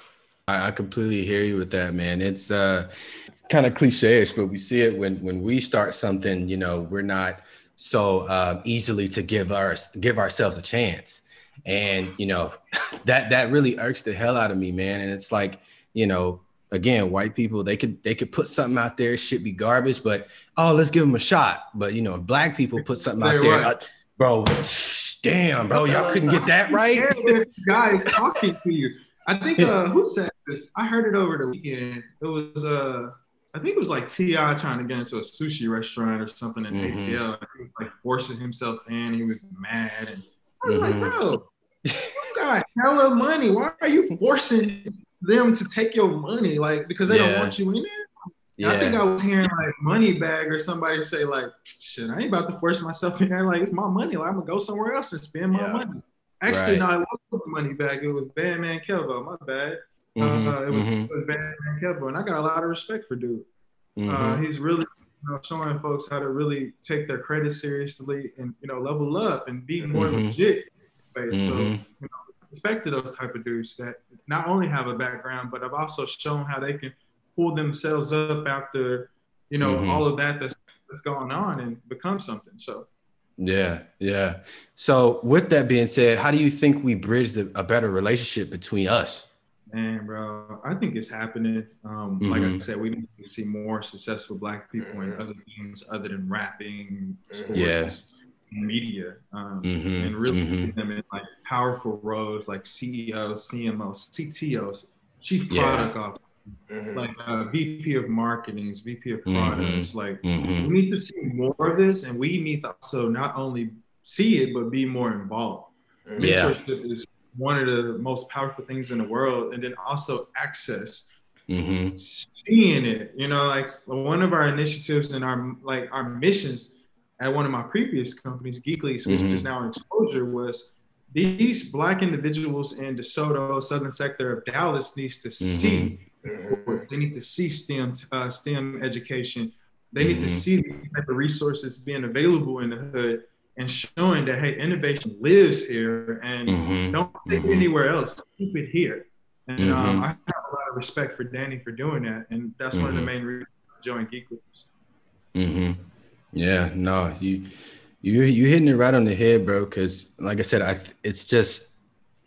I, completely hear you with that, man. It's uh, kind of cliche-ish, but we see it when when we start something. You know, we're not so uh, easily to give our give ourselves a chance, and you know, that that really irks the hell out of me, man. And it's like, you know, again, white people they could they could put something out there, shit be garbage, but oh, let's give them a shot. But you know, if black people put something out there, uh, bro Damn, bro, y'all couldn't get that right. Guys talking to you. I think uh, who said this? I heard it over the weekend. It was uh, I think it was like T.I. trying to get into a sushi restaurant or something in mm-hmm. ATL. He was like forcing himself in. He was mad, and I was mm-hmm. like, bro, you got hella money. Why are you forcing them to take your money? Like because they yeah. don't want you in there. Yeah. I think I was hearing like Moneybagg or somebody say like, "Shit, I ain't about to force myself in there. Like it's my money. Like I'm gonna go somewhere else and spend my yeah. money." Actually, right. no, it wasn't Moneybagg. It was Badman Kelvo. My bad. Mm-hmm. Uh, it, was, mm-hmm. it was Kelvo, and I got a lot of respect for dude. Uh, mm-hmm. Uh, he's really you know, showing folks how to really take their credit seriously and you know level up and be more mm-hmm. legit. So mm-hmm. you know, respect to those type of dudes that not only have a background, but have also shown how they can pull themselves up after you know mm-hmm. all of that that's that's going on and become something so yeah yeah so with that being said how do you think we bridge the, a better relationship between us man bro i think it's happening um, mm-hmm. like i said we need to see more successful black people in other things other than rapping sports, yeah media um, mm-hmm. and really mm-hmm. them in like powerful roles like ceos cmos ctos chief product yeah. officer Mm-hmm. like uh, VP of marketing, VP of mm-hmm. products. Mm-hmm. Like mm-hmm. we need to see more of this, and we need to also not only see it but be more involved. Mm-hmm. Yeah. Mentorship is one of the most powerful things in the world, and then also access. Mm-hmm. Seeing it, you know, like one of our initiatives and our like our missions at one of my previous companies, Geekly, which is now in exposure, was these black individuals in DeSoto, southern sector of Dallas needs to see they need to see STEM uh, STEM education. They need mm-hmm. to see these type of resources being available in the hood and showing that hey, innovation lives here and mm-hmm. don't take mm-hmm. it anywhere else. Keep it here. And um, mm-hmm. I have a lot of respect for Danny for doing that, and that's one of the mm-hmm. main reasons I joined Geek Mm-hmm. Yeah, no, you you you hitting it right on the head, bro. Because like I said, I it's just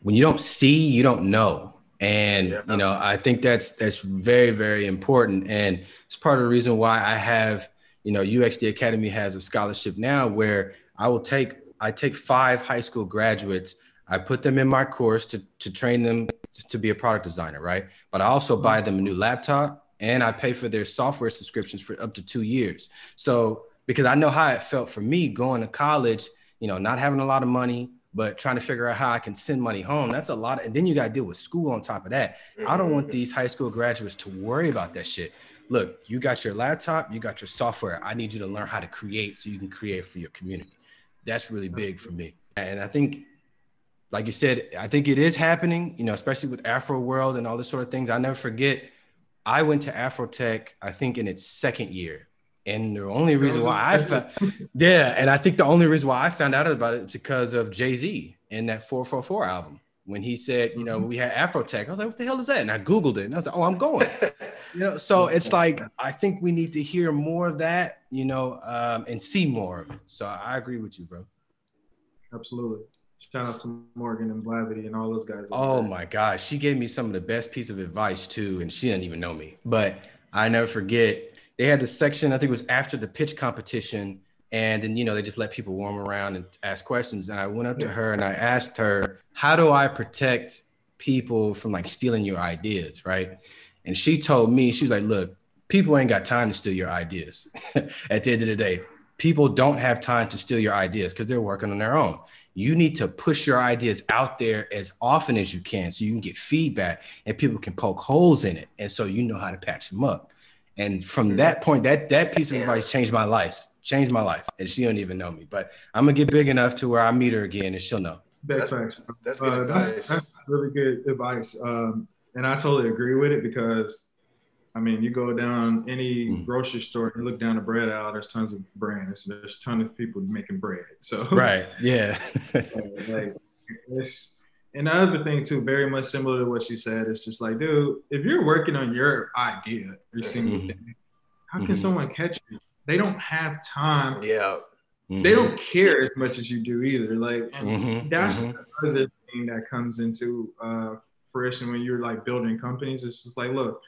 when you don't see, you don't know and yeah. you know i think that's that's very very important and it's part of the reason why i have you know uxd academy has a scholarship now where i will take i take five high school graduates i put them in my course to, to train them to be a product designer right but i also buy them a new laptop and i pay for their software subscriptions for up to two years so because i know how it felt for me going to college you know not having a lot of money but trying to figure out how I can send money home, that's a lot. Of, and then you got to deal with school on top of that. I don't want these high school graduates to worry about that shit. Look, you got your laptop, you got your software. I need you to learn how to create so you can create for your community. That's really big for me. And I think, like you said, I think it is happening, you know, especially with Afro World and all this sort of things. I never forget, I went to Afrotech, I think in its second year. And the only reason why I found, yeah, and I think the only reason why I found out about it is because of Jay Z and that 444 album. When he said, you know, mm-hmm. we had Afrotech, I was like, what the hell is that? And I Googled it and I was like, oh, I'm going. you know, so it's like, I think we need to hear more of that, you know, um, and see more of it. So I agree with you, bro. Absolutely. Shout out to Morgan and Blavity and all those guys. Oh my gosh, she gave me some of the best piece of advice too, and she didn't even know me, but I never forget. They had the section, I think it was after the pitch competition, and then you know they just let people warm around and ask questions. And I went up to her and I asked her, "How do I protect people from like stealing your ideas?" Right? And she told me, she was like, "Look, people ain't got time to steal your ideas. At the end of the day, people don't have time to steal your ideas because they're working on their own." you need to push your ideas out there as often as you can so you can get feedback and people can poke holes in it and so you know how to patch them up and from that point that that piece of advice changed my life changed my life and she don't even know me but i'm gonna get big enough to where i meet her again and she'll know that's, that's good uh, advice that's really good advice um, and i totally agree with it because I mean, you go down any mm. grocery store and look down the bread aisle. There's tons of brands. There's tons of people making bread. So right, yeah. like, it's another thing too, very much similar to what she said. It's just like, dude, if you're working on your idea every single mm-hmm. day, how can mm-hmm. someone catch you? They don't have time. Yeah. Mm-hmm. They don't care as much as you do either. Like, mm-hmm. that's mm-hmm. the other thing that comes into uh, fruition when you're like building companies. It's just like, look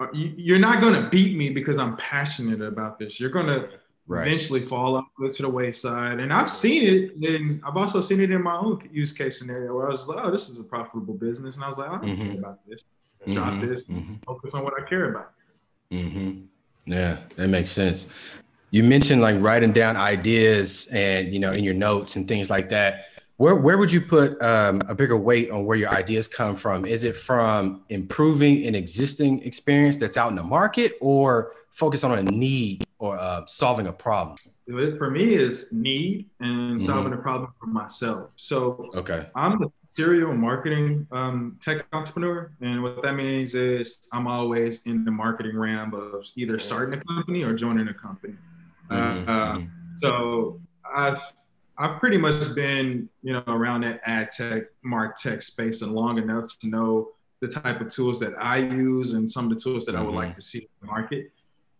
uh, you're not going to beat me because I'm passionate about this. You're going to right. eventually fall off to the wayside. And I've seen it, and I've also seen it in my own use case scenario where I was like, "Oh, this is a profitable business," and I was like, "I don't mm-hmm. care about this. Drop mm-hmm. this. Mm-hmm. Focus on what I care about." Mm-hmm. Yeah, that makes sense. You mentioned like writing down ideas and you know in your notes and things like that where where would you put um, a bigger weight on where your ideas come from? Is it from improving an existing experience that's out in the market, or focus on a need or uh, solving a problem? For me, is need and mm-hmm. solving a problem for myself. So okay, I'm a serial marketing um, tech entrepreneur, and what that means is I'm always in the marketing realm of either starting a company or joining a company. Mm-hmm. Uh, mm-hmm. so I've I've pretty much been, you know, around that ad tech, martech space and long enough to know the type of tools that I use and some of the tools that mm-hmm. I would like mm-hmm. to see in the market.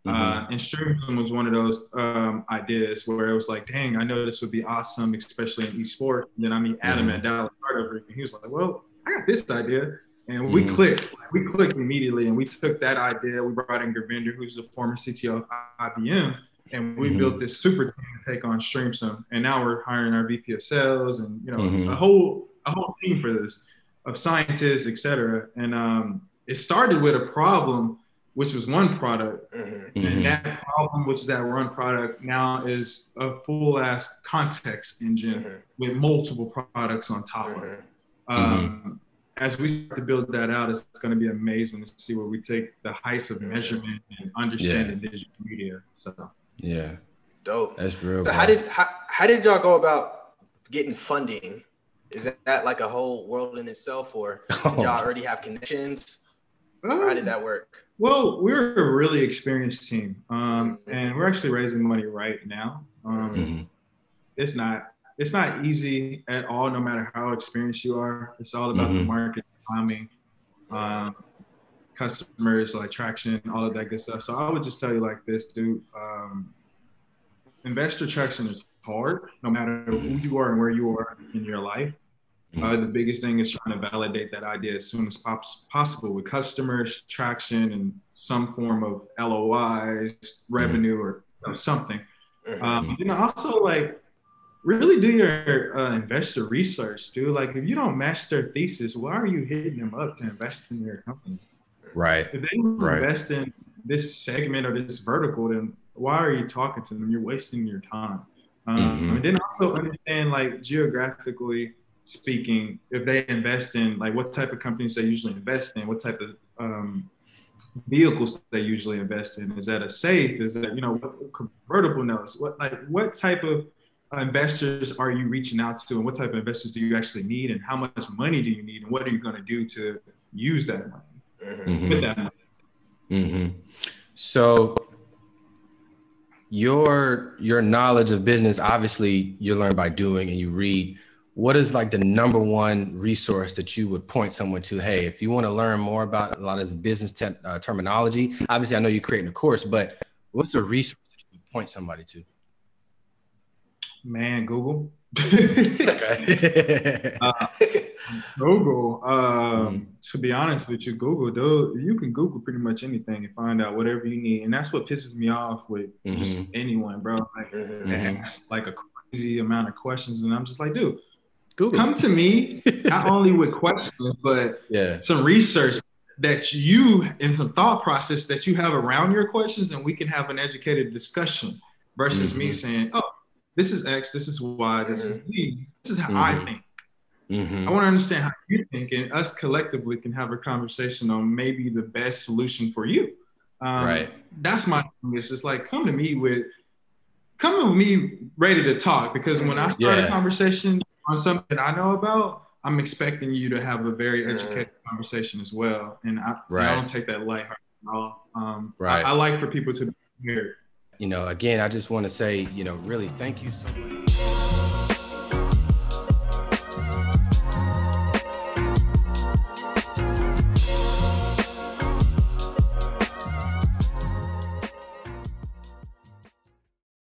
Mm-hmm. Uh, and Streamsum was one of those um, ideas where it was like, dang, I know this would be awesome, especially in esports. And then I mean Adam mm-hmm. at Dallas Startup, and he was like, well, I got this idea. And we mm-hmm. clicked, we clicked immediately. And we took that idea, we brought in Gurvinder, who's the former CTO of IBM and we mm-hmm. built this super team to take on Streamsum. And now we're hiring our VP of sales and you know mm-hmm. a whole a whole team for this of scientists, et cetera. And um, it started with a problem, which was one product, mm-hmm. and mm-hmm. that problem, which is that one product, now is a full ass context engine mm-hmm. with multiple products on top of it. Mm-hmm. Um, as we start to build that out, it's going to be amazing to see where we take the heights of measurement and understanding yeah. digital media. So. Yeah. Dope. That's real. So bro. how did how, how did y'all go about getting funding? Is that like a whole world in itself, or oh. y'all already have connections? Um, how did that work? Well, we're a really experienced team, um, mm-hmm. and we're actually raising money right now. Um, mm-hmm. It's not it's not easy at all, no matter how experienced you are. It's all about mm-hmm. the market timing. Um, customers, like traction, all of that good stuff. So I would just tell you like this, dude. Um, investor traction is hard, no matter who you are and where you are in your life. Mm-hmm. Uh, the biggest thing is trying to validate that idea as soon as possible with customers, traction, and some form of LOIs, revenue, or something. Mm-hmm. Um, you know, also like really do your uh, investor research, dude. Like, if you don't match their thesis, why are you hitting them up to invest in your company? Right. If they right. invest in this segment or this vertical, then why are you talking to them? You're wasting your time. Um, mm-hmm. And then also understand, like geographically speaking, if they invest in like what type of companies they usually invest in, what type of um, vehicles they usually invest in. Is that a safe? Is that you know convertible notes? What like what type of investors are you reaching out to, and what type of investors do you actually need, and how much money do you need, and what are you going to do to use that money? Mm-hmm. Mm-hmm. So your your knowledge of business, obviously, you learn by doing and you read. What is like the number one resource that you would point someone to? Hey, if you want to learn more about a lot of the business te- uh, terminology, obviously, I know you're creating a course, but what's a resource that you would point somebody to? Man, Google. uh, Google. Um, mm. To be honest with you, Google. Though you can Google pretty much anything and find out whatever you need, and that's what pisses me off with mm-hmm. anyone, bro. Like, mm-hmm. like a crazy amount of questions, and I'm just like, dude, Google. come to me not only with questions, but yeah, some research that you and some thought process that you have around your questions, and we can have an educated discussion versus mm-hmm. me saying, oh this is X, this is Y, this is Z. Mm-hmm. This is how mm-hmm. I think. Mm-hmm. I want to understand how you think, and us collectively can have a conversation on maybe the best solution for you. Um, right. That's my thing. It's just like come to me with, come to me ready to talk because when I start yeah. a conversation on something I know about, I'm expecting you to have a very educated conversation as well, and I, right. I don't take that lighthearted at all. Um, right. I, I like for people to be here you know, again, I just want to say, you know, really thank you so much.